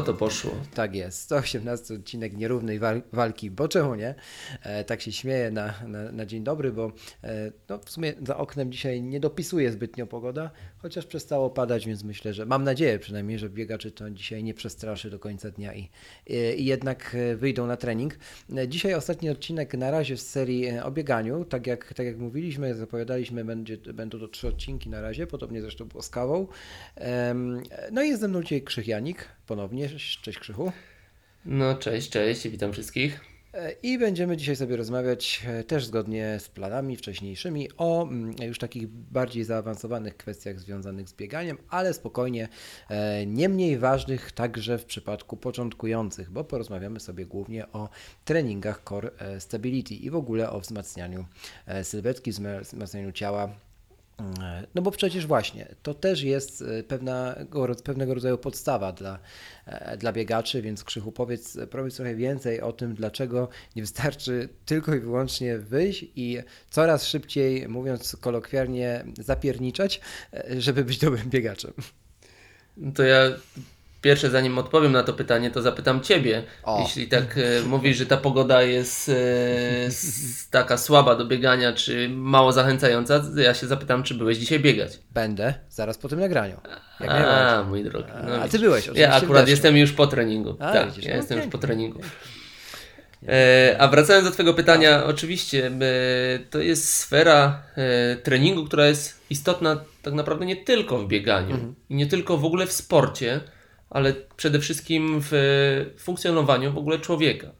To poszło. Tak jest, 118 odcinek nierównej wal walki, bo czemu nie? E, tak się śmieję na, na, na dzień dobry, bo e, no, w sumie za oknem dzisiaj nie dopisuje zbytnio pogoda, chociaż przestało padać, więc myślę, że mam nadzieję przynajmniej, że biegaczy to dzisiaj nie przestraszy do końca dnia i, i, i jednak e, wyjdą na trening. E, Dzisiaj ostatni odcinek na razie z serii e, o bieganiu, tak jak, tak jak mówiliśmy, zapowiadaliśmy, będzie, będą to trzy odcinki na razie, podobnie zresztą było z kawą. No i jest ze mną dzisiaj Krzych Janik, ponownie, cześć Krzychu. No cześć, cześć, witam wszystkich. E, I będziemy dzisiaj sobie rozmawiać e, też zgodnie z planami wcześniejszymi o mm, już takich bardziej zaawansowanych kwestiach związanych z bieganiem, ale spokojnie, e, nie mniej ważnych także w przypadku początkujących, bo porozmawiamy sobie głównie o treningach Core Stability i w ogóle o wzmacnianiu sylwetki, wzma- wzmacnianiu ciała. E, No bo przecież właśnie, to też jest e, pewnego, pewnego rodzaju podstawa dla, e, dla biegaczy, więc Krzychu powiedz, powiedz trochę więcej o tym, dlaczego nie wystarczy tylko i wyłącznie wyjść i coraz szybciej, mówiąc kolokwialnie, zapierniczać, żeby być dobrym biegaczem. To ja pierwsze, zanim odpowiem na to pytanie, to zapytam Ciebie. O. Jeśli tak e, mówisz, że ta pogoda jest e, s, taka słaba do biegania, czy mało zachęcająca, to ja się zapytam, czy byłeś dzisiaj biegać. Będę zaraz po tym nagraniu. Jak. A, mój drogi. A, No, a ty byłeś Ja akurat jestem już po treningu. A, tak, widzisz, ja no jestem już pięknie, po treningu. E, a wracając do Twojego pytania, oczywiście e, to jest sfera e, treningu, która jest istotna tak naprawdę nie tylko w bieganiu i nie tylko w ogóle w sporcie, ale przede wszystkim w funkcjonowaniu w ogóle człowieka.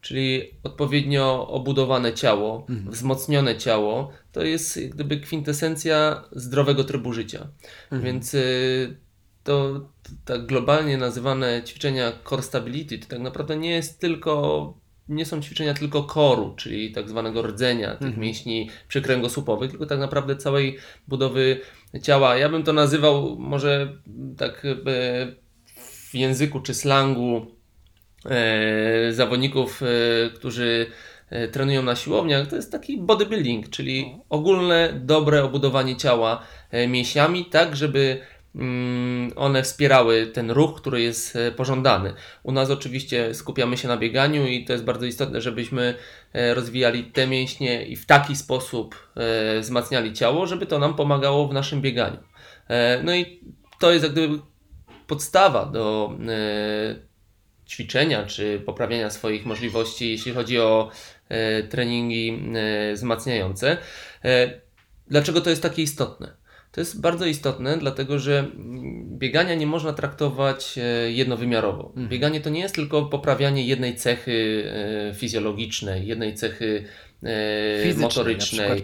Czyli odpowiednio obudowane ciało, wzmocnione ciało, to jest jak gdyby kwintesencja zdrowego trybu życia. Więc y, to tak globalnie nazywane ćwiczenia core stability to tak naprawdę nie jest tylko nie są ćwiczenia tylko koru, czyli tak zwanego rdzenia tych mięśni przykręgosłupowych, tylko tak naprawdę całej budowy ciała. Ja bym to nazywał może tak w języku czy slangu e, zawodników, e, którzy e, trenują na siłowniach, to jest taki bodybuilding, czyli ogólne, dobre obudowanie ciała e, mięśniami, tak żeby mm, one wspierały ten ruch, który jest e, pożądany. U nas oczywiście skupiamy się na bieganiu i to jest bardzo istotne, żebyśmy rozwijali te mięśnie i w taki sposób wzmacniali ciało, żeby to nam pomagało w naszym bieganiu. No i to jest jak gdyby podstawa do e, ćwiczenia czy poprawiania swoich możliwości, jeśli chodzi o e, treningi e, wzmacniające. Dlaczego to jest takie istotne? To jest bardzo istotne, dlatego że mm, biegania nie można traktować jednowymiarowo. Bieganie to nie jest tylko poprawianie jednej cechy fizjologicznej, jednej cechy Fizycznej, motorycznej,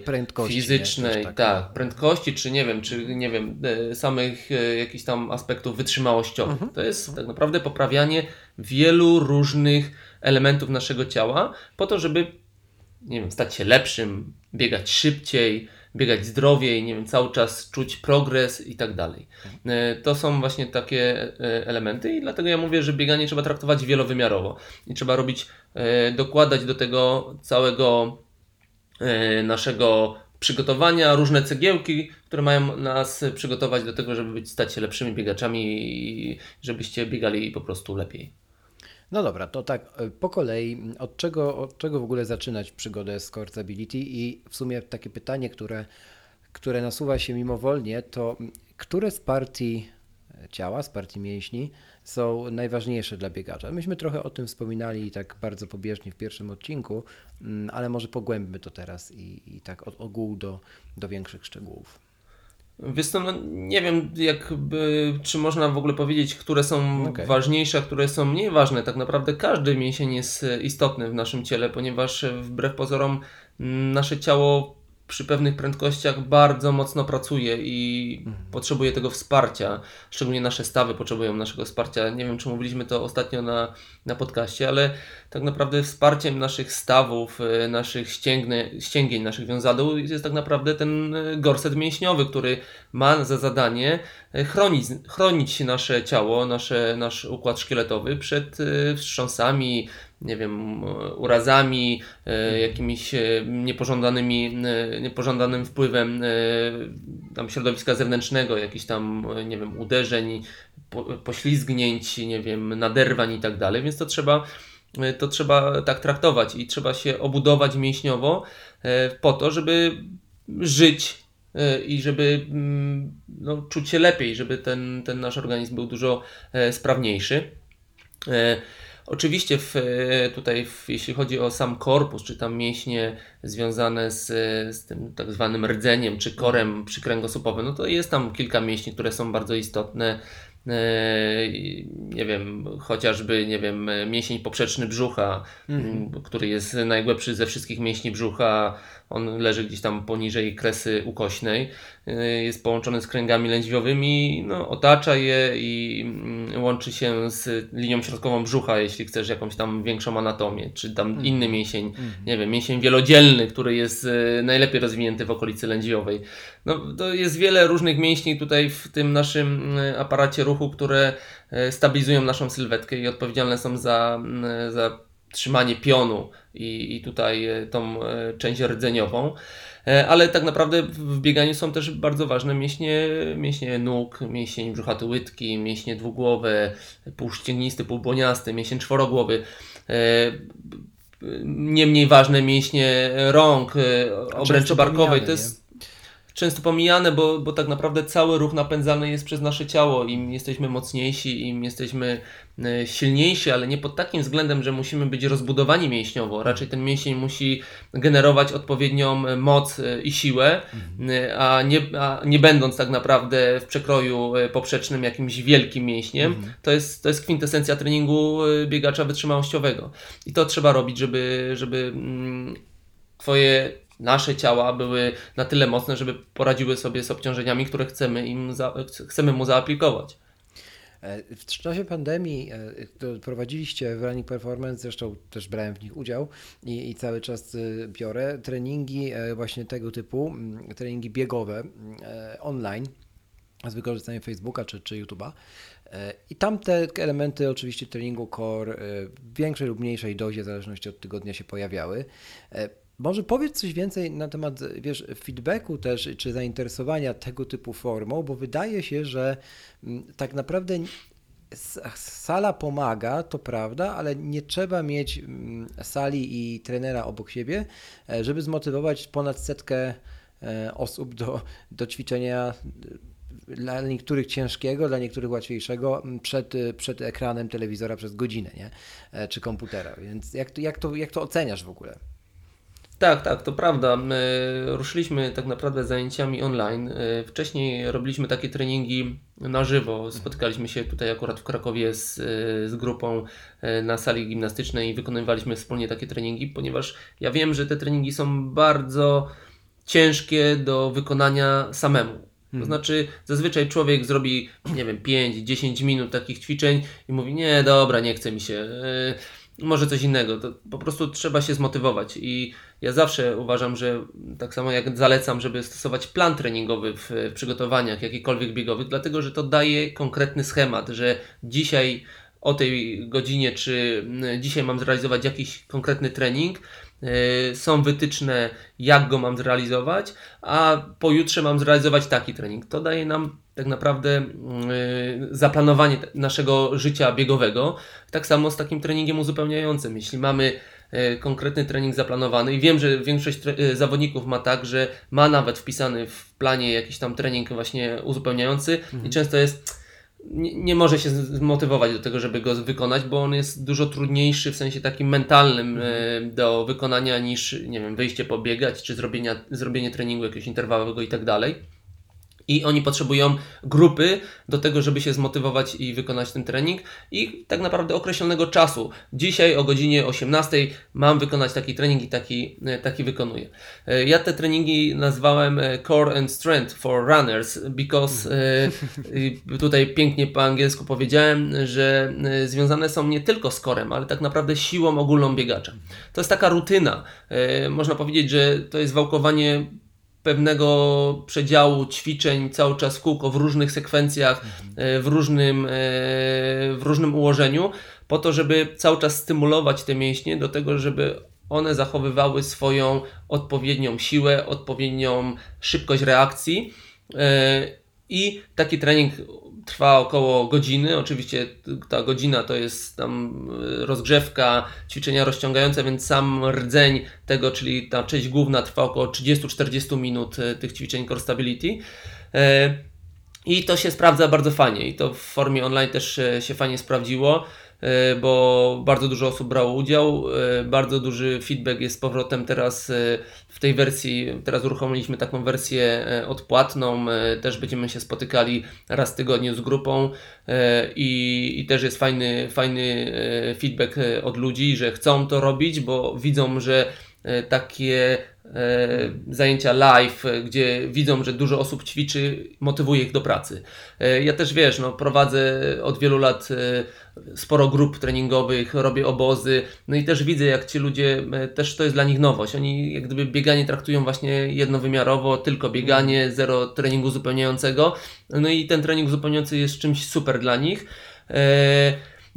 fizycznej, tak. tak. prędkości, czy nie wiem, czy nie wiem, e, samych e, jakichś tam aspektów wytrzymałościowych. To jest tak naprawdę poprawianie wielu różnych elementów naszego ciała po to, żeby nie wiem, stać się lepszym, biegać szybciej, biegać zdrowiej, nie wiem, cały czas czuć progres i tak dalej. E, To są właśnie takie elementy i dlatego ja mówię, że bieganie trzeba traktować wielowymiarowo i trzeba robić, dokładać do tego całego naszego przygotowania różne cegiełki, które mają nas przygotować do tego, żeby być, stać się lepszymi biegaczami i żebyście biegali po prostu lepiej. No dobra, to tak e, po kolei, od czego, od czego w ogóle zaczynać przygodę z Core Stability i w sumie takie pytanie, które, które nasuwa się mimowolnie, to które z partii ciała, z partii mięśni są najważniejsze dla biegacza? Myśmy trochę o tym wspominali tak bardzo pobieżnie w pierwszym odcinku, mm, ale może pogłębmy to teraz i, i tak od ogółu do, do większych szczegółów. Wiesz co, no, nie wiem, jakby, czy można w ogóle powiedzieć, które są Okej. ważniejsze, a które są mniej ważne. Tak naprawdę każdy mięsień jest istotny w naszym ciele, ponieważ wbrew pozorom nasze ciało przy pewnych prędkościach bardzo mocno pracuje i potrzebuje tego wsparcia. Szczególnie nasze stawy potrzebują naszego wsparcia. Nie wiem, czy mówiliśmy to ostatnio na, na podcaście, ale tak naprawdę wsparciem naszych stawów, e, naszych ścięgne, ścięgień, naszych wiązadeł jest tak naprawdę ten e, gorset mięśniowy, który ma za zadanie e, chronić, chronić nasze ciało, nasze, nasz układ szkieletowy przed wstrząsami, nie wiem, urazami, e, jakimiś e, niepożądanymi, e, niepożądanym wpływem tam środowiska zewnętrznego, jakichś tam, nie wiem, uderzeń, po, poślizgnięć, nie wiem, naderwań i tak dalej, więc to trzeba to trzeba tak traktować i trzeba się obudować mięśniowo po to, żeby żyć i żeby mm, no, czuć się lepiej, żeby ten, ten nasz organizm był dużo sprawniejszy. Oczywiście w, e, tutaj, w, jeśli chodzi o sam korpus, czy tam mięśnie związane z, z tym tak zwanym rdzeniem, czy korem przykręgosłupowym, no to jest tam kilka mięśni, które są bardzo istotne. E, Nie wiem, chociażby, nie wiem, mięsień poprzeczny brzucha, m, który jest najgłębszy ze wszystkich mięśni brzucha. On leży gdzieś tam poniżej kresy ukośnej. E, Jest połączony z kręgami lędźwiowymi, no, otacza je i mm, łączy się z linią środkową brzucha, jeśli chcesz jakąś tam większą anatomię, czy tam inny mięsień, nie wiem, mięsień wielodzielny, który jest e, najlepiej rozwinięty w okolicy lędźwiowej. No, to jest wiele różnych mięśni tutaj w tym naszym e, aparacie ruchu, które stabilizują naszą sylwetkę i odpowiedzialne są za, za trzymanie pionu i, i tutaj e, tą e, część rdzeniową. E, Ale tak naprawdę w bieganiu są też bardzo ważne mięśnie, mięśnie nóg, mięsień brzuchaty łydki, mięśnie dwugłowe, półścięgnisty, półbłoniasty, mięsień czworogłowy. E, Nie mniej ważne mięśnie rąk, obręczy barkowej. To jest często pomijane, bo, bo tak naprawdę cały ruch napędzany jest przez nasze ciało. Im jesteśmy mocniejsi, im jesteśmy e, silniejsi, ale nie pod takim względem, że musimy być rozbudowani mięśniowo. Raczej ten mięsień musi generować odpowiednią e, moc e, i siłę, e, a nie, a nie będąc tak naprawdę w przekroju poprzecznym jakimś wielkim mięśniem. To, jest, to jest kwintesencja treningu biegacza wytrzymałościowego. I to trzeba robić, żeby, żeby mm, Twoje, nasze ciała były na tyle mocne, żeby poradziły sobie z obciążeniami, które chcemy, im za, chcemy mu zaaplikować. E, W czasie pandemii e, prowadziliście w Running Performance, zresztą też brałem w nich udział i, i cały czas e, biorę treningi właśnie tego typu, treningi biegowe online z wykorzystaniem Facebooka czy, czy YouTube'a. I tam te elementy oczywiście treningu core w większej lub mniejszej dozie, w zależności od tygodnia się pojawiały. Może powiedz coś więcej na temat, wiesz, feedbacku też, czy zainteresowania tego typu formą, bo wydaje się, że mm, tak naprawdę sala pomaga, to prawda, ale nie trzeba mieć mm, sali i trenera obok siebie, e, żeby zmotywować ponad setkę e, osób do, do ćwiczenia e, dla niektórych ciężkiego, dla niektórych łatwiejszego przed, przed ekranem telewizora przez godzinę, nie? Czy komputera. Więc jak to, jak to, jak to oceniasz w ogóle? Tak, tak, to prawda. My ruszyliśmy tak naprawdę zajęciami online. E, Wcześniej robiliśmy takie treningi na żywo. Spotykaliśmy się tutaj akurat w Krakowie z, e, z grupą e, na sali gimnastycznej i wykonywaliśmy wspólnie takie treningi, ponieważ ja wiem, że te treningi są bardzo ciężkie do wykonania samemu. To znaczy, zazwyczaj człowiek zrobi, nie wiem, 5-10 minut takich ćwiczeń i mówi: Nie, dobra, nie chce mi się. Yy, może coś innego. To po prostu trzeba się zmotywować. I ja zawsze uważam, że tak samo jak zalecam, żeby stosować plan treningowy w, w przygotowaniach jakichkolwiek biegowych, dlatego że to daje konkretny schemat, że dzisiaj o tej godzinie, czy dzisiaj mam zrealizować jakiś konkretny trening. Yy, Są wytyczne, jak go mam zrealizować, a pojutrze mam zrealizować taki trening. To daje nam tak naprawdę yy, zaplanowanie te- naszego życia biegowego. Tak samo z takim treningiem uzupełniającym. Jeśli mamy yy, konkretny trening zaplanowany i wiem, że większość zawodników ma tak, że ma nawet wpisany w planie jakiś tam trening właśnie uzupełniający i często jest nie, nie może się zmotywować do tego, żeby go wykonać, bo on jest dużo trudniejszy w sensie takim mentalnym e, do wykonania niż, nie wiem, wyjście pobiegać, czy zrobienia, zrobienie treningu jakiegoś interwałowego i tak dalej. I oni potrzebują grupy do tego, żeby się zmotywować i wykonać ten trening i tak naprawdę określonego czasu. Dzisiaj o godzinie 18 mam wykonać taki trening i taki, e, taki wykonuję. E, ja te treningi nazwałem e, Core and Strength for Runners, because tutaj pięknie po angielsku powiedziałem, że związane są nie tylko z korem, ale tak naprawdę siłą ogólną biegacza. To jest taka rutyna. Można powiedzieć, że to jest wałkowanie pewnego przedziału ćwiczeń cały czas w kółko w różnych sekwencjach, e, w różnym, e, w różnym ułożeniu, po to, żeby cały czas stymulować te mięśnie do tego, żeby one zachowywały swoją odpowiednią siłę, odpowiednią szybkość reakcji. E, I taki trening trwa około godziny. Oczywiście ta godzina to jest tam e, rozgrzewka, ćwiczenia rozciągające, więc sam rdzeń tego, czyli ta część główna trwa około 30-40 minut e, tych ćwiczeń Core Stability. E, I to się sprawdza bardzo fajnie i to w formie online też się fajnie sprawdziło. E, bo bardzo dużo osób brało udział. E, bardzo duży feedback jest z powrotem teraz e, w tej wersji. Teraz uruchomiliśmy taką wersję odpłatną. Też będziemy się spotykali raz w tygodniu z grupą i, i też jest fajny, fajny feedback od ludzi, że chcą to robić, bo widzą, że takie E, zajęcia live, e, gdzie widzą, że dużo osób ćwiczy, motywuje ich do pracy. E, ja też wiesz, no, prowadzę od wielu lat sporo grup treningowych, robię obozy, no i też widzę, jak ci ludzie, też to jest dla nich nowość. Oni jak gdyby bieganie traktują właśnie jednowymiarowo, tylko bieganie, zero treningu uzupełniającego. No i ten trening uzupełniający jest czymś super dla nich.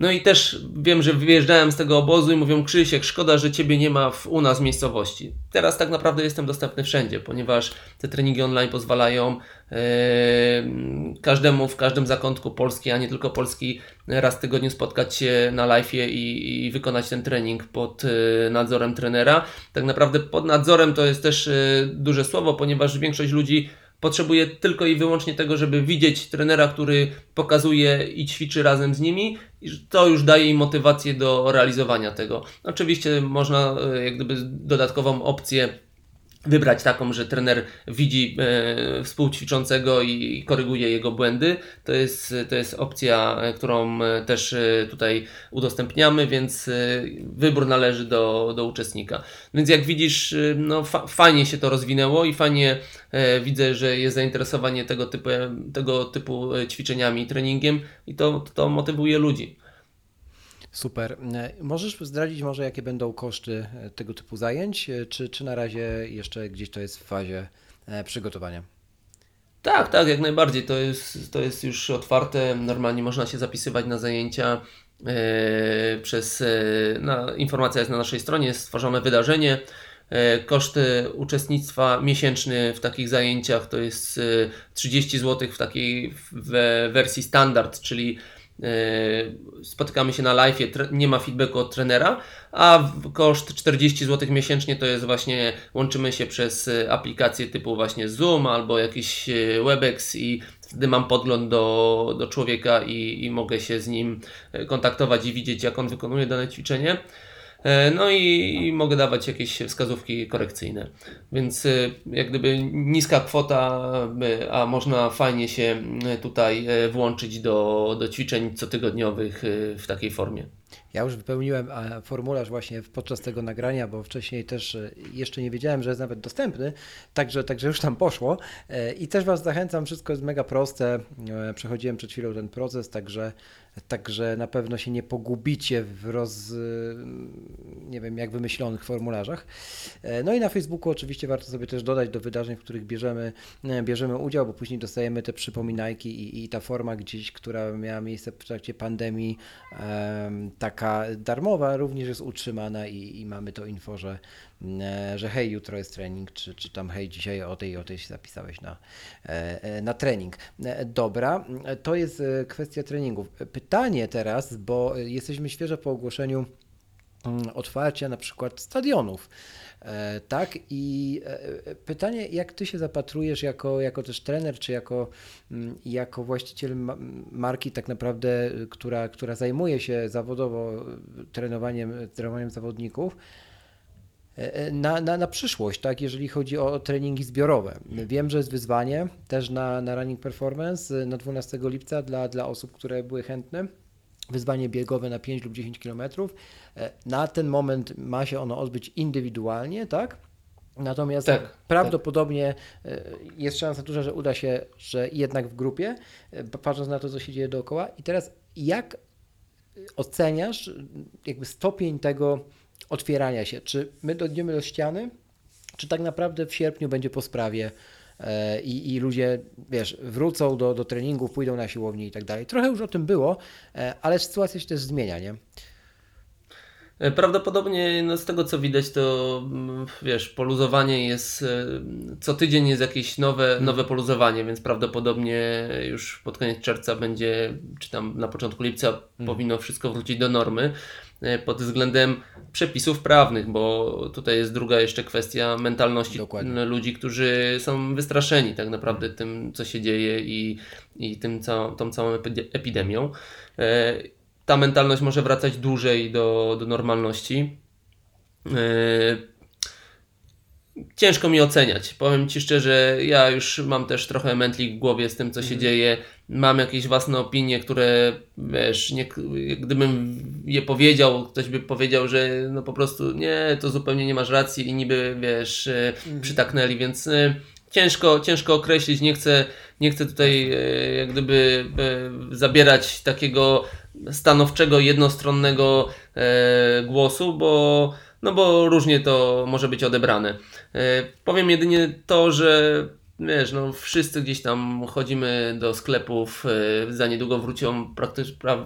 No i też wiem, że wyjeżdżałem z tego obozu i mówią Krzysiek, szkoda, że Ciebie nie ma w, u nas w miejscowości. Teraz tak naprawdę jestem dostępny wszędzie, ponieważ te treningi online pozwalają yy, każdemu w każdym zakątku Polski, a nie tylko Polski, raz w tygodniu spotkać się na live i, i wykonać ten trening pod yy, nadzorem trenera. Tak naprawdę pod nadzorem to jest też yy, duże słowo, ponieważ większość ludzi potrzebuje tylko i wyłącznie tego, żeby widzieć trenera, który pokazuje i ćwiczy razem z nimi, i to już daje im motywację do realizowania tego. Oczywiście można e, jak gdyby dodatkową opcję wybrać taką, że trener widzi e, współćwiczącego i koryguje jego błędy. To jest, to jest opcja, e, którą e, też e, tutaj udostępniamy, więc wybór należy do, do uczestnika. Więc jak widzisz, no, fa fajnie się to rozwinęło i fajnie e, widzę, że jest zainteresowanie tego typu, tego typu ćwiczeniami, treningiem i to, to motywuje ludzi. Super. E, możesz zdradzić może, jakie będą koszty e, tego typu zajęć, e, czy, czy na razie jeszcze gdzieś to jest w fazie przygotowania? Tak, tak, jak najbardziej. To jest, to jest już otwarte. Normalnie można się zapisywać na zajęcia przez. Na, informacja jest na naszej stronie, jest stworzone wydarzenie. Koszty uczestnictwa miesięczny w takich zajęciach to jest 30 zł w takiej w wersji standard, czyli spotykamy się na live, nie ma feedbacku od trenera, a koszt 40 zł miesięcznie to jest właśnie, łączymy się przez y, aplikacje typu właśnie Zoom albo jakiś y, Webex i wtedy mam podgląd do, do człowieka i, i mogę się z nim y, kontaktować i widzieć jak on wykonuje dane ćwiczenie. E, no i, mogę dawać jakieś wskazówki korekcyjne. Więc jak gdyby niska kwota, a można fajnie się tutaj e, włączyć do, do ćwiczeń cotygodniowych w takiej formie. Ja już wypełniłem formularz właśnie podczas tego nagrania, bo wcześniej też e, jeszcze nie wiedziałem, że jest nawet dostępny, także, także już tam poszło. I też Was zachęcam, wszystko jest mega proste. Przechodziłem przed chwilą ten proces, także Także na pewno się nie pogubicie w roz, nie wiem, jak wymyślonych formularzach. E, no i na Facebooku oczywiście warto sobie też dodać do wydarzeń, w których bierzemy, e, bierzemy udział, bo później dostajemy te przypominajki i, i ta forma gdzieś, która miała miejsce w trakcie pandemii, taka darmowa, również jest utrzymana i, i mamy to info, że że hej, jutro jest trening, czy, czy tam hej, dzisiaj o tej o tej się zapisałeś na, e, e, na trening. Dobra, to jest kwestia treningów. Pytanie teraz, bo jesteśmy świeżo po ogłoszeniu mm, otwarcia na przykład stadionów. Tak, i pytanie, jak ty się zapatrujesz jako, jako też trener, czy jako, mm, jako właściciel marki, tak naprawdę, która, która zajmuje się zawodowo trenowaniem, trenowaniem zawodników, e, na, na, na przyszłość, tak, jeżeli chodzi o treningi zbiorowe. Wiem, że jest wyzwanie też na, na Running Performance na 12 lipca dla, dla osób, które były chętne. Wyzwanie biegowe na 5 lub 10 km. Na ten moment ma się ono odbyć indywidualnie, tak? Natomiast Tak, prawdopodobnie e, jest szansa duża, że uda się, że jednak w grupie, e, patrząc na to, co się dzieje dookoła. I teraz jak oceniasz jakby stopień tego otwierania się? Czy my dojdziemy do ściany, czy tak naprawdę w sierpniu będzie po sprawie e, i, i ludzie, wiesz, wrócą do, do treningów, pójdą na siłownię i tak dalej. Trochę już o tym było, e, ale sytuacja się też zmienia, nie? E, Prawdopodobnie no, z tego co widać, to mm, wiesz, poluzowanie jest co tydzień jest jakieś nowe, nowe poluzowanie, więc prawdopodobnie już pod koniec czerwca będzie, czy tam na początku lipca powinno wszystko wrócić do normy pod względem przepisów prawnych, bo tutaj jest druga jeszcze kwestia mentalności Dokładnie. ludzi, którzy są wystraszeni tak naprawdę tym, co się dzieje i, i tym całą, tą całą epi- epidemią. E, ta mentalność może wracać dłużej do, do normalności. Yy, Ciężko mi oceniać. Powiem Ci szczerze, ja już mam też trochę mętlik w głowie z tym, co się dzieje. Mam jakieś własne opinie, które, wiesz, nie, gdybym je powiedział, ktoś by powiedział, że no po prostu nie, to zupełnie nie masz racji i niby, wiesz, e, przytaknęli, więc e, ciężko, ciężko określić. Nie chcę, nie chcę tutaj e, jak gdyby zabierać takiego stanowczego, jednostronnego głosu, bo, no bo różnie to może być odebrane. Powiem jedynie to, że wiesz, no wszyscy gdzieś tam chodzimy do sklepów, e, za niedługo wrócą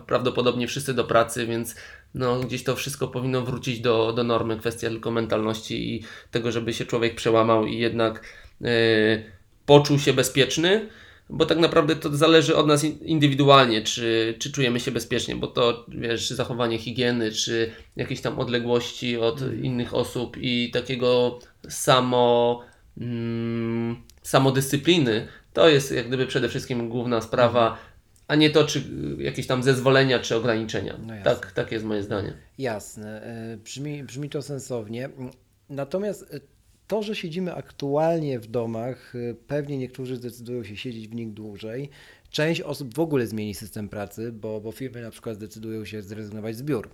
prawdopodobnie wszyscy do pracy, więc no gdzieś to wszystko powinno wrócić do, do normy. Kwestia tylko mentalności i tego, żeby się człowiek przełamał i jednak e, poczuł się bezpieczny. Bo tak naprawdę to zależy od nas in- indywidualnie, czy, czy czujemy się bezpiecznie, bo to wiesz, zachowanie higieny, czy jakieś tam odległości od innych osób i takiego samo, mm, samodyscypliny, to jest jak gdyby przede wszystkim główna sprawa, a nie to, czy jakieś tam zezwolenia, czy ograniczenia. No tak, takie jest moje zdanie. Jasne, e, brzmi, brzmi to sensownie. Natomiast e, to, że siedzimy aktualnie w domach, pewnie niektórzy zdecydują się siedzieć w nich dłużej. Część osób w ogóle zmieni system pracy, bo, bo firmy na przykład zdecydują się zrezygnować z biur.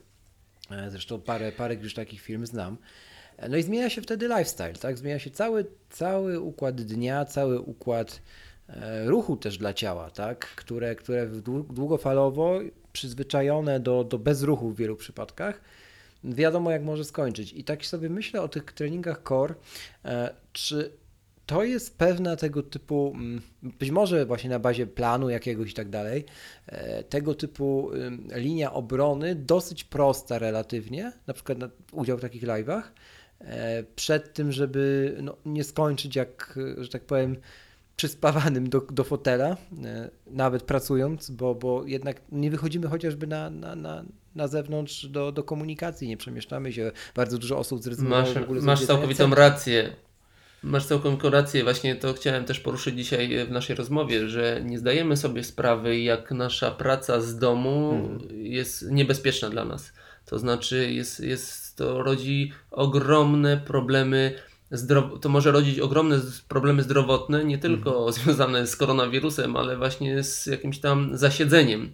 E, Zresztą parę, parę już takich firm znam. No i zmienia się wtedy lifestyle, tak? Zmienia się cały, cały układ dnia, cały układ e, ruchu też dla ciała, tak? Które, które długofalowo przyzwyczajone do, do bezruchu w wielu przypadkach, wiadomo jak może skończyć. I tak sobie myślę o tych treningach core, e, czy to jest pewna tego typu, mm, być może właśnie na bazie planu jakiegoś i tak dalej, e, tego typu ym, linia obrony dosyć prosta relatywnie, na przykład na udział w takich live'ach, przed tym, żeby no, nie skończyć jak, e, że tak powiem, przyspawanym do, do fotela, e, nawet pracując, bo, bo jednak nie wychodzimy chociażby na, na, na, na zewnątrz do, do komunikacji, nie przemieszczamy się. Bardzo dużo osób zrezygnowało Masz, w ogóle masz całkowitą rację. Masz całkowitą rację. Właśnie to chciałem też poruszyć dzisiaj w naszej rozmowie, że nie zdajemy sobie sprawy, jak nasza praca z domu Mhm. jest niebezpieczna dla nas. To znaczy, jest, jest to rodzi ogromne problemy. To może rodzić ogromne problemy zdrowotne, nie tylko Mhm. związane z koronawirusem, ale właśnie z jakimś tam zasiedzeniem.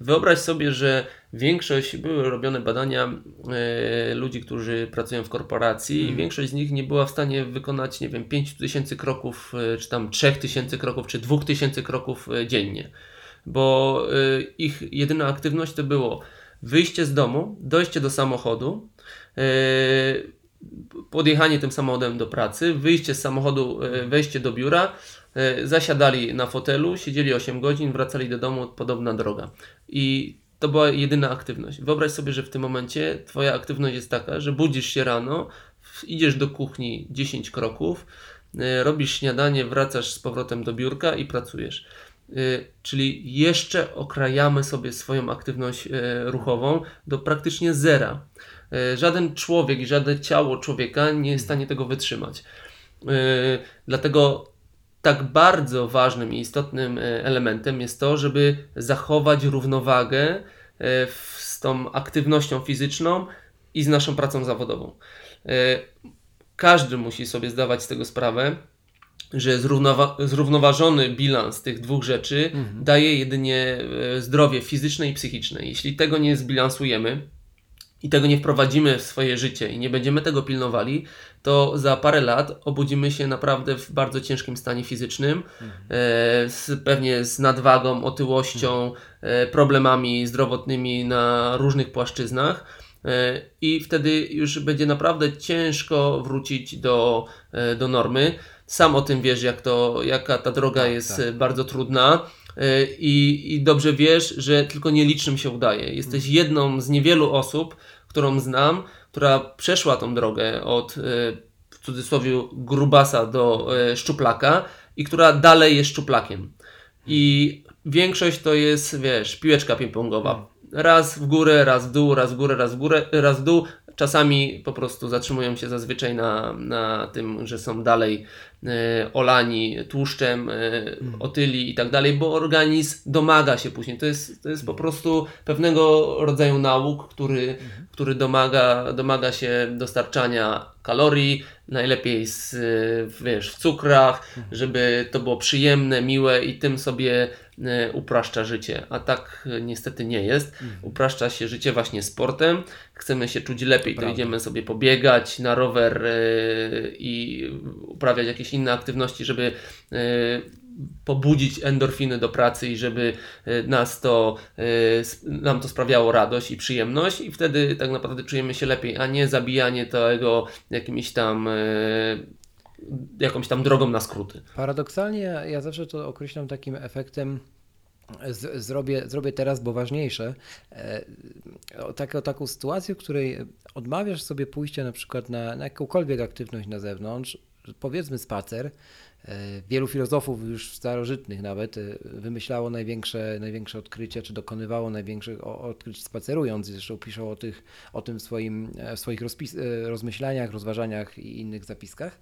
Wyobraź sobie, że większość, były robione badania e, ludzi, którzy pracują w korporacji i większość z nich nie była w stanie wykonać, nie wiem, 5000 kroków, e, czy tam 3000 kroków, czy 2000 kroków dziennie. Bo e, ich jedyna aktywność to było wyjście z domu, dojście do samochodu, podjechanie tym samochodem do pracy, wyjście z samochodu, e, wejście do biura, e, zasiadali na fotelu, siedzieli 8 godzin, wracali do domu, podobna droga. I to była jedyna aktywność. Wyobraź sobie, że w tym momencie Twoja aktywność jest taka, że budzisz się rano, idziesz do kuchni 10 kroków, robisz śniadanie, wracasz z powrotem do biurka i pracujesz. Czyli jeszcze okrajamy sobie swoją aktywność ruchową do praktycznie zera. E, Żaden człowiek i żadne ciało człowieka nie jest w stanie tego wytrzymać. E, Dlatego tak bardzo ważnym i istotnym e, elementem jest to, żeby zachować równowagę z tą aktywnością fizyczną i z naszą pracą zawodową. Każdy musi sobie zdawać z tego sprawę, że zrównowa zrównoważony bilans tych dwóch rzeczy mhm. daje jedynie zdrowie fizyczne i psychiczne. Jeśli tego nie zbilansujemy i tego nie wprowadzimy w swoje życie i nie będziemy tego pilnowali, to za parę lat obudzimy się naprawdę w bardzo ciężkim stanie fizycznym, mhm. e, z, pewnie z nadwagą, otyłością, mhm. e, problemami zdrowotnymi na różnych płaszczyznach. E, I wtedy już będzie naprawdę ciężko wrócić do, do normy. Sam o tym wiesz, jak to, jaka ta droga tak, jest tak. bardzo trudna. E, I, I dobrze wiesz, że tylko nielicznym się udaje. Jesteś mhm. jedną z niewielu osób, którą znam, która przeszła tą drogę od w cudzysłowie grubasa do szczuplaka i która dalej jest szczuplakiem. I większość to jest, wiesz, piłeczka ping-pongowa. Mhm raz w górę, raz w dół, raz w górę, raz w górę, raz w dół. Czasami po prostu zatrzymują się zazwyczaj na, na tym, że są dalej olani tłuszczem, e, mm. otyli i tak dalej, bo organizm domaga się później. To jest, to jest po prostu pewnego rodzaju nauk, który, mm. który domaga, domaga się dostarczania kalorii, najlepiej z, wiesz, w cukrach, żeby to było przyjemne, miłe i tym sobie E, upraszcza życie, a tak e, niestety nie jest. Mhm. Upraszcza się życie właśnie sportem. Chcemy się czuć lepiej, to, to idziemy sobie pobiegać na rower e, i uprawiać jakieś inne aktywności, żeby pobudzić endorfiny do pracy i żeby nas to, nam to sprawiało radość i przyjemność i wtedy tak naprawdę czujemy się lepiej, a nie zabijanie tego jakimiś tam jakąś tam drogą na skróty. Paradoksalnie ja zawsze to określam takim efektem z, zrobię, zrobię teraz, bo ważniejsze, e, taką, taką sytuację, w której odmawiasz sobie pójścia na przykład na, na jakąkolwiek aktywność na zewnątrz, powiedzmy spacer, wielu filozofów już starożytnych nawet e, wymyślało największe, największe odkrycia, czy dokonywało największych odkryć spacerując. Zresztą piszą o, tych, o tym w, swoim, e, w swoich rozpis, rozmyślaniach, rozważaniach i innych zapiskach.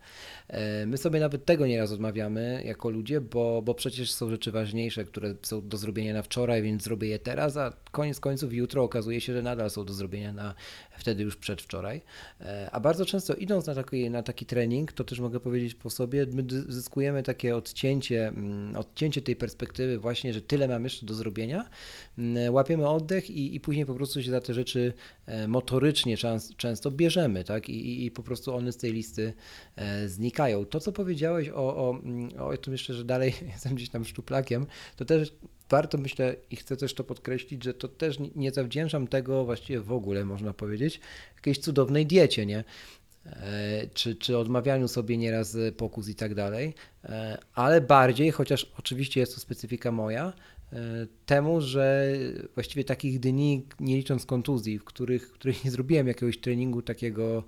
My sobie nawet tego nieraz odmawiamy jako ludzie, bo, bo przecież są rzeczy ważniejsze, które są do zrobienia na wczoraj, więc zrobię je teraz, a koniec końców jutro okazuje się, że nadal są do zrobienia na wtedy już przedwczoraj. A bardzo często idąc na taki, na taki trening, to też mogę powiedzieć po sobie, my takie odcięcie, mm, odcięcie tej perspektywy właśnie, że tyle mam jeszcze do zrobienia, mm, łapiemy oddech i, i później po prostu się za te rzeczy e, motorycznie często bierzemy, tak? I, i po prostu one z tej listy e, znikają. To, co powiedziałeś o, o, mm, o tym jeszcze, że dalej jestem gdzieś tam szczuplakiem, to też warto myślę i chcę też to podkreślić, że to też nie zawdzięczam tego właściwie w ogóle, można powiedzieć, jakiejś cudownej diecie, nie? E, czy, czy odmawianiu sobie nieraz pokus i tak dalej, e, ale bardziej, chociaż oczywiście jest to specyfika moja, e, temu, że właściwie takich dni, nie licząc kontuzji, w których, w których nie zrobiłem jakiegoś treningu takiego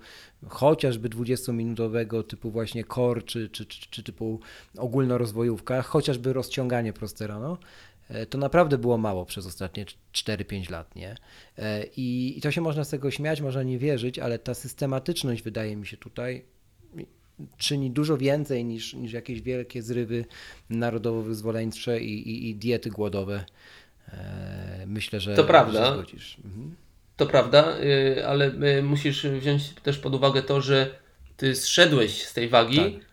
chociażby 20-minutowego typu właśnie core, czy, czy, czy, czy typu ogólnorozwojówka, chociażby rozciąganie proste rano, E, to naprawdę było mało przez ostatnie 4-5 lat, nie? E, I, I to się można z tego śmiać, można nie wierzyć, ale ta systematyczność wydaje mi się tutaj czyni dużo więcej niż, niż jakieś wielkie zrywy narodowo-wyzwoleńcze i, i, i diety głodowe. E, myślę, że to prawda. Mhm. To prawda, y, ale y, musisz wziąć też pod uwagę to, że ty zszedłeś z tej wagi. Tak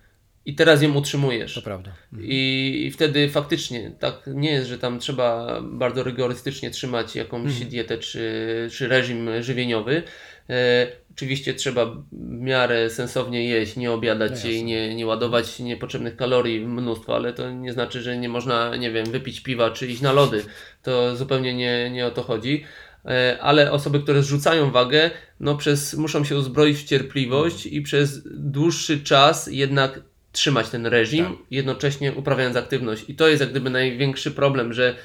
i teraz ją utrzymujesz. To prawda. Mhm. I, I, wtedy faktycznie tak nie jest, że tam trzeba bardzo rygorystycznie trzymać jakąś mhm. dietę czy, czy reżim żywieniowy. E, oczywiście trzeba w miarę sensownie jeść, nie obiadać no się i nie, nie ładować niepotrzebnych kalorii mnóstwo, ale to nie znaczy, że nie można, nie wiem, wypić piwa czy iść na lody. To zupełnie nie, nie o to chodzi e, ale osoby, które zrzucają wagę, no przez, muszą się uzbroić w cierpliwość i przez dłuższy czas jednak trzymać ten reżim, tak. jednocześnie uprawiając aktywność. I to jest jak gdyby największy problem, że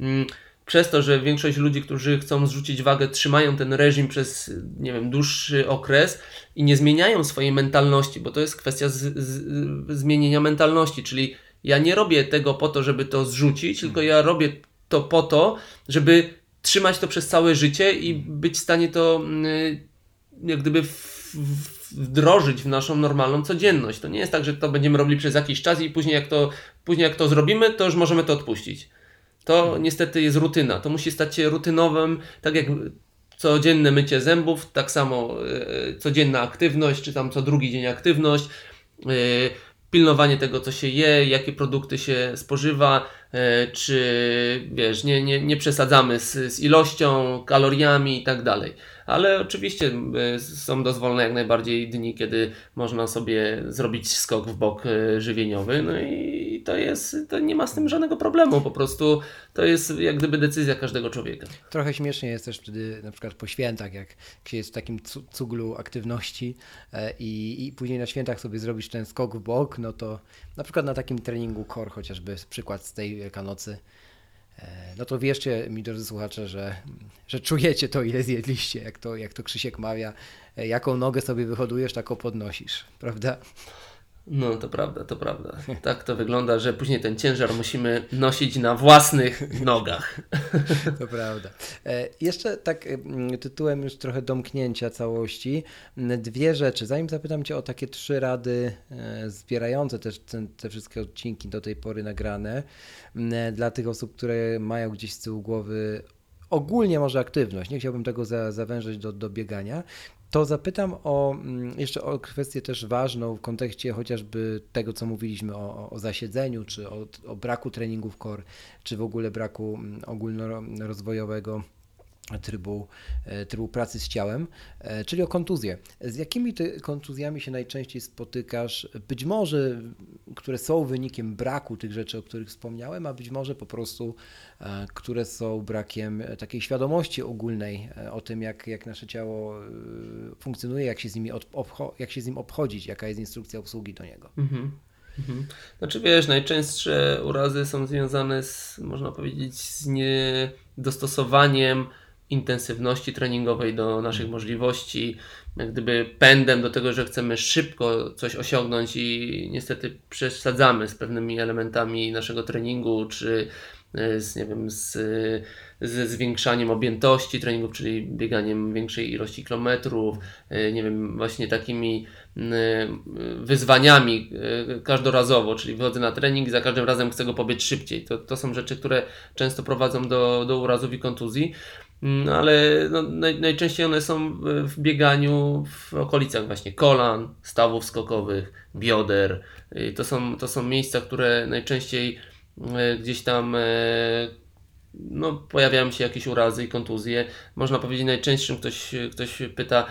mm, przez to, że większość ludzi, którzy chcą zrzucić wagę, trzymają ten reżim przez, nie wiem, dłuższy okres i nie zmieniają swojej mentalności, bo to jest kwestia z, z, zmienienia mentalności, czyli ja nie robię tego po to, żeby to zrzucić, tylko ja robię to po to, żeby trzymać to przez całe życie i być w stanie to mm, jak gdyby w, w wdrożyć w naszą normalną codzienność. To nie jest tak, że to będziemy robili przez jakiś czas i później jak to, później jak to zrobimy, to już możemy to odpuścić. To niestety jest rutyna. To musi stać się rutynowym, tak jak codzienne mycie zębów, tak samo e, codzienna aktywność, czy tam co drugi dzień aktywność, e, pilnowanie tego, co się je, jakie produkty się spożywa, czy wiesz, nie, nie, nie przesadzamy z, z ilością, kaloriami i tak dalej. Ale oczywiście e, są dozwolone jak najbardziej dni, kiedy można sobie zrobić skok w bok e, żywieniowy, no i to jest, to nie ma z tym żadnego problemu, po prostu to jest jak gdyby decyzja każdego człowieka. Trochę śmiesznie jest też wtedy na przykład po świętach, jak się jest w takim cu- cuglu aktywności e, i, i później na świętach sobie zrobisz ten skok w bok, no to na przykład na takim treningu core, chociażby przykład z tej Wielkanocy, e, no to wierzcie mi, drodzy słuchacze, że, że czujecie to, ile zjedliście, jak to, jak to Krzysiek mawia, e, jaką nogę sobie wyhodujesz, taką podnosisz, prawda? No, to prawda, to prawda. Tak to wygląda, że później ten ciężar musimy nosić na własnych nogach. To prawda. E, jeszcze tak tytułem już trochę domknięcia całości. Dwie rzeczy. Zanim zapytam Cię o takie trzy rady e, zbierające też te, te wszystkie odcinki do tej pory nagrane dla tych osób, które mają gdzieś z tyłu głowy ogólnie może aktywność. Nie chciałbym tego za, zawężyć do, do biegania. To zapytam o mm, jeszcze o kwestię też ważną w kontekście chociażby tego, co mówiliśmy o, o zasiedzeniu, czy o, o braku treningów core, czy w ogóle braku mm, ogólnorozwojowego trybu, e, trybu pracy z ciałem, e, czyli o kontuzję. Z jakimi ty kontuzjami się najczęściej spotykasz? Być może, które są wynikiem braku tych rzeczy, o których wspomniałem, a być może po prostu, e, które są brakiem takiej świadomości ogólnej o tym, jak, jak nasze ciało funkcjonuje, jak się, z nimi obcho- jak się z nim obchodzić, jaka jest instrukcja obsługi do niego. Mhm. Mhm. Znaczy wiesz, najczęstsze urazy są związane z, można powiedzieć, z niedostosowaniem intensywności treningowej do naszych możliwości, jak gdyby pędem do tego, że chcemy szybko coś osiągnąć i niestety przesadzamy z pewnymi elementami naszego treningu, czy e, z, nie wiem, z, ze zwiększaniem objętości treningów, czyli bieganiem większej ilości kilometrów, e, nie wiem, właśnie takimi mm, e, wyzwaniami e, każdorazowo, czyli wychodzę na trening i za każdym razem chcę go pobiec szybciej. To, to są rzeczy, które często prowadzą do, do urazów i kontuzji. Mm, ale no, naj, najczęściej one są w- w bieganiu w okolicach właśnie kolan, stawów skokowych, bioder. Y, To są, to są miejsca, które najczęściej e, gdzieś tam e, no, pojawiają się jakieś urazy i kontuzje. Można powiedzieć najczęstszym ktoś, ktoś pyta,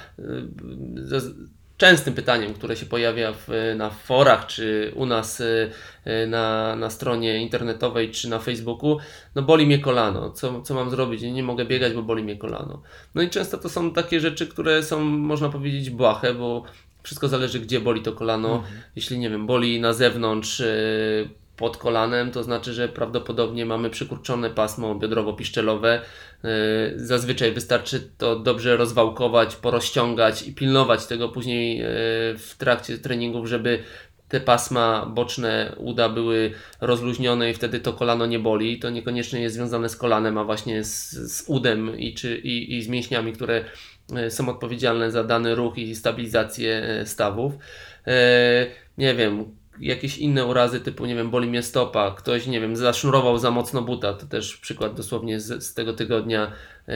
częstym pytaniem, które się pojawia w, na forach, czy u nas y, y, na, na stronie internetowej, czy na Facebooku, no boli mnie kolano, co, co mam zrobić? Nie, nie mogę biegać, bo boli mnie kolano. No i często to są takie rzeczy, które są, można powiedzieć, błahe, bo wszystko zależy, gdzie boli to kolano. Jeśli, nie wiem, boli na zewnątrz, y, pod kolanem, to znaczy, że prawdopodobnie mamy przykurczone pasmo biodrowo-piszczelowe. Yy, Zazwyczaj wystarczy to dobrze rozwałkować, porozciągać i pilnować tego później yy, w trakcie treningów, żeby te pasma boczne uda były rozluźnione i wtedy to kolano nie boli. To niekoniecznie jest związane z kolanem, a właśnie z, z udem i, czy, i, i z mięśniami, które e, są odpowiedzialne za dany ruch i stabilizację stawów. Nie wiem, jakieś inne urazy typu, nie wiem, boli mnie stopa, ktoś, nie wiem, zasznurował za mocno buta, to też przykład dosłownie z, z tego tygodnia, e,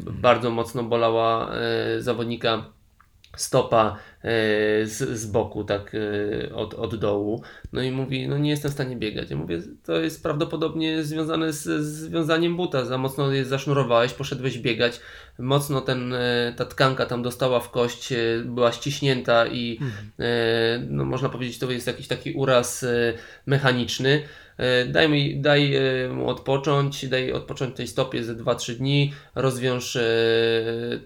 bardzo mocno bolała e, zawodnika stopa z, z boku, tak e, od, od dołu. No i mówi, no nie jestem w stanie biegać. Ja mówię, to jest prawdopodobnie związane z, z związaniem buta. Za mocno je zasznurowałeś, poszedłeś biegać. Mocno ten, e, ta tkanka tam dostała w kość, e, była ściśnięta i e, no można powiedzieć, to jest jakiś taki uraz e, mechaniczny. E, Daj, mi, daj e, mu odpocząć, daj odpocząć tej stopie ze 2-3 dni, rozwiąż e,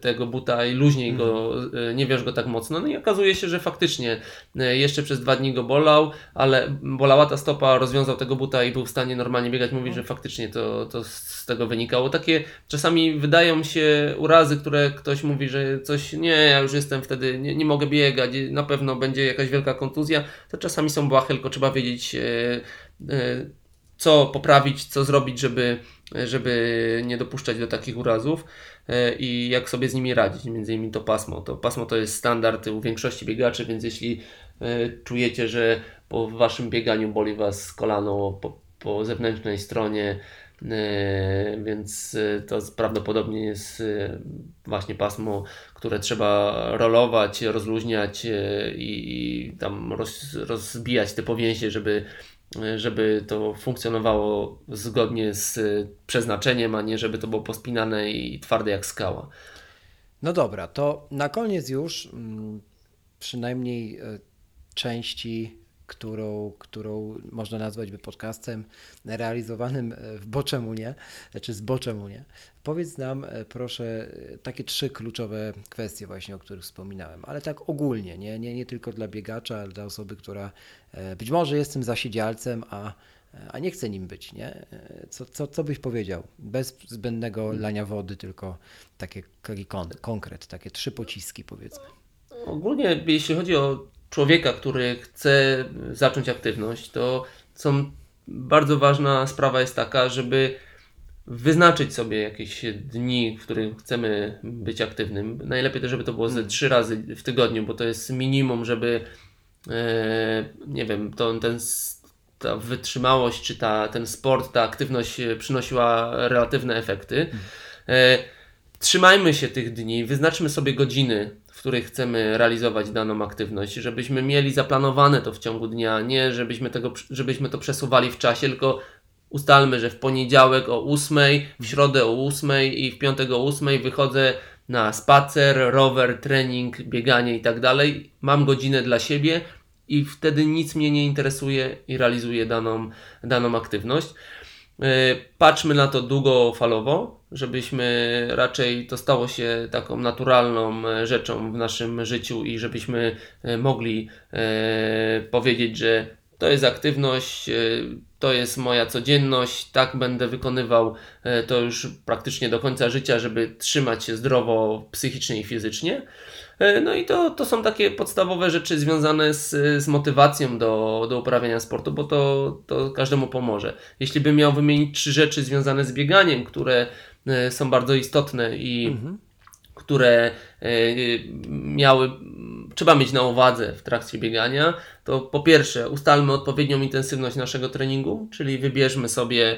tego buta i luźniej go, e, nie wiąż go tak mocno. No i okazuje się, że faktycznie jeszcze przez dwa dni go bolał, ale bolała ta stopa, rozwiązał tego buta i był w stanie normalnie biegać. Mówi, że faktycznie to, to z tego wynikało. Takie czasami wydają się urazy, które ktoś mówi, że coś, nie, ja już jestem wtedy, nie, nie mogę biegać, na pewno będzie jakaś wielka kontuzja. To czasami są błahe, tylko trzeba wiedzieć, co poprawić, co zrobić, żeby, żeby nie dopuszczać do takich urazów e, i jak sobie z nimi radzić, między innymi to pasmo. To pasmo to jest standard u większości biegaczy, więc jeśli e, czujecie, że po waszym bieganiu boli was kolano po, po zewnętrznej stronie, E, więc e, to prawdopodobnie jest e, właśnie pasmo, które trzeba rolować, rozluźniać i, i tam roz, rozbijać te powięzie, żeby, żeby to funkcjonowało zgodnie z przeznaczeniem, a nie żeby to było pospinane i twarde jak skała. No dobra, to na koniec już mm, przynajmniej części którą, którą można nazwać by podcastem realizowanym e, w Boczemunie, czy z Boczemunie. Powiedz nam e, proszę e, takie trzy kluczowe kwestie właśnie, o których wspominałem, ale tak ogólnie, nie, nie, nie tylko dla biegacza, ale dla osoby, która być może jest tym zasiedzialcem, a a nie chce nim być, nie? Co, co, co byś powiedział? Bez zbędnego lania wody, tylko takie, taki kon, konkret, takie trzy pociski powiedzmy. Ogólnie jeśli chodzi o człowieka, który chce zacząć aktywność, to są bardzo ważna sprawa jest taka, żeby wyznaczyć sobie jakieś dni, w których chcemy być aktywnym. Najlepiej to, żeby to było ze hmm. trzy razy w tygodniu, bo to jest minimum, żeby e, nie wiem, to, ten, ta wytrzymałość, czy ta, ten sport, ta aktywność przynosiła relatywne efekty. Hmm. E, trzymajmy się tych dni, wyznaczmy sobie godziny których chcemy realizować daną aktywność, żebyśmy mieli zaplanowane to w ciągu dnia, nie żebyśmy, tego, żebyśmy to przesuwali w czasie, tylko ustalmy, że w poniedziałek o 8, w środę o 8 i w piątek o 8 wychodzę na spacer, rower, trening, bieganie i tak dalej. Mam godzinę dla siebie i wtedy nic mnie nie interesuje i realizuję daną, daną aktywność. E, patrzmy na to długofalowo, żebyśmy raczej to stało się taką naturalną e, rzeczą w naszym życiu i żebyśmy e, mogli powiedzieć, że to jest aktywność, to jest moja codzienność, tak będę wykonywał to już praktycznie do końca życia, żeby trzymać się zdrowo psychicznie i fizycznie. E, no i to, to są takie podstawowe rzeczy związane z, z motywacją do, do uprawiania sportu, bo to, to każdemu pomoże. Jeśli bym miał wymienić trzy rzeczy związane z bieganiem, które e, są bardzo istotne i mhm. które e, miały, trzeba mieć na uwadze w trakcie biegania, to po pierwsze ustalmy odpowiednią intensywność naszego treningu, czyli wybierzmy sobie,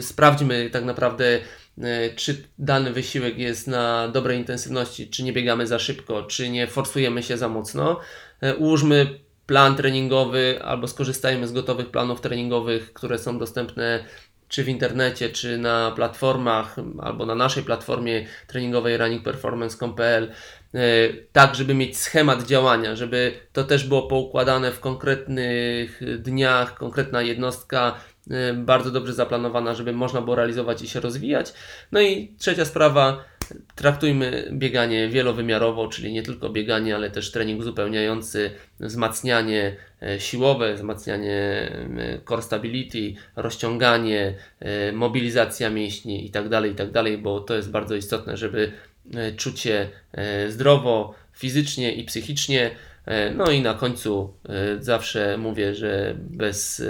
sprawdźmy tak naprawdę E, czy dany wysiłek jest na dobrej intensywności, czy nie biegamy za szybko, czy nie forsujemy się za mocno. E, ułóżmy plan treningowy albo skorzystajmy z gotowych planów treningowych, które są dostępne czy w internecie, czy na platformach, albo na naszej platformie treningowej runningperformance.pl, e, tak, żeby mieć schemat działania, żeby to też było poukładane w konkretnych dniach, konkretna jednostka Y, bardzo dobrze zaplanowana, żeby można było realizować i się rozwijać. No i trzecia sprawa, traktujmy bieganie wielowymiarowo, czyli nie tylko bieganie, ale też trening uzupełniający, wzmacnianie e, siłowe, wzmacnianie e, core stability, rozciąganie, e, mobilizacja mięśni itd., tak itd., tak bo to jest bardzo istotne, żeby czuć się zdrowo, fizycznie i psychicznie. No i na końcu zawsze mówię, że bez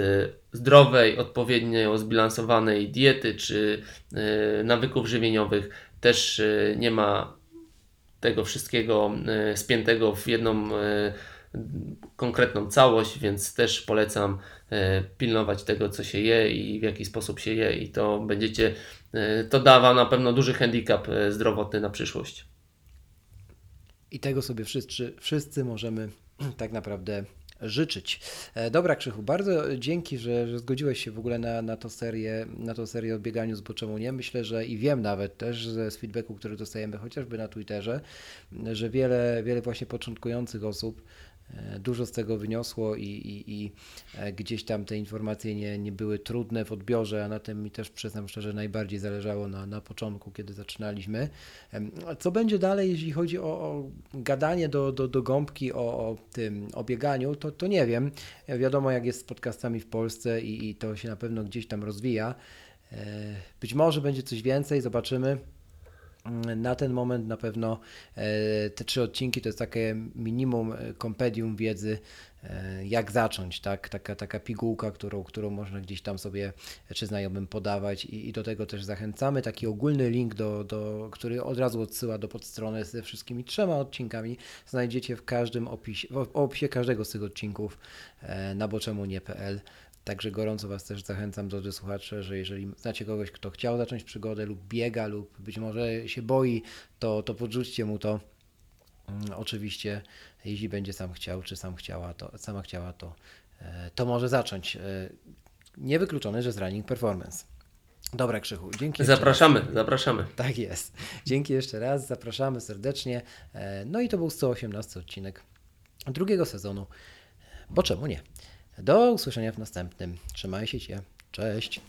zdrowej, odpowiednio zbilansowanej diety czy e, nawyków żywieniowych też e, nie ma tego wszystkiego e, spiętego w jedną konkretną całość, więc też polecam pilnować tego, co się je i w jaki sposób się je, i to będziecie, to dawa na pewno duży handicap zdrowotny na przyszłość. I tego sobie wszyscy, wszyscy możemy tak naprawdę życzyć. E, dobra Krzychu, bardzo dzięki, że, że zgodziłeś się w ogóle na, na, tą serię, na tą serię o bieganiu z Boczemu nie. Myślę, że i wiem nawet też z feedbacku, który dostajemy chociażby na Twitterze, że wiele, wiele właśnie początkujących osób dużo z tego wyniosło i, i, i, e, gdzieś tam te informacje nie, nie były trudne w odbiorze, a na tym mi też przyznam szczerze najbardziej zależało na, na początku, kiedy zaczynaliśmy. Co będzie dalej, jeśli chodzi o, o gadanie do, do, do gąbki, o, o tym o bieganiu, to, to nie wiem. Wiadomo, jak jest z podcastami w Polsce i, i to się na pewno gdzieś tam rozwija. E, być może będzie coś więcej, zobaczymy. Na ten moment na pewno e, te trzy odcinki to jest takie minimum e, kompedium wiedzy, e, jak zacząć, tak? Taka, taka pigułka, którą, którą można gdzieś tam sobie czy znajomym podawać i, i do tego też zachęcamy. Taki ogólny link, do, do, który od razu odsyła do podstrony ze wszystkimi trzema odcinkami znajdziecie w każdym opisie, w opisie każdego z tych odcinków na boczemunie.pl. Także gorąco Was też zachęcam, drodzy słuchacze, że jeżeli znacie kogoś, kto chciał zacząć przygodę lub biega lub być może się boi, to, to podrzućcie mu to. Mm, Oczywiście, jeśli będzie sam chciał, czy sam chciała, to, sama chciała, to, e, to może zacząć. E, Niewykluczone, że z running performance. Dobra, Krzychu, dzięki. Zapraszamy, zapraszamy. Tak jest. Dzięki jeszcze raz, zapraszamy serdecznie. E, No i to był 118 odcinek drugiego sezonu, bo czemu nie? Do usłyszenia w następnym. Trzymaj się. Cześć.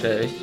Cześć.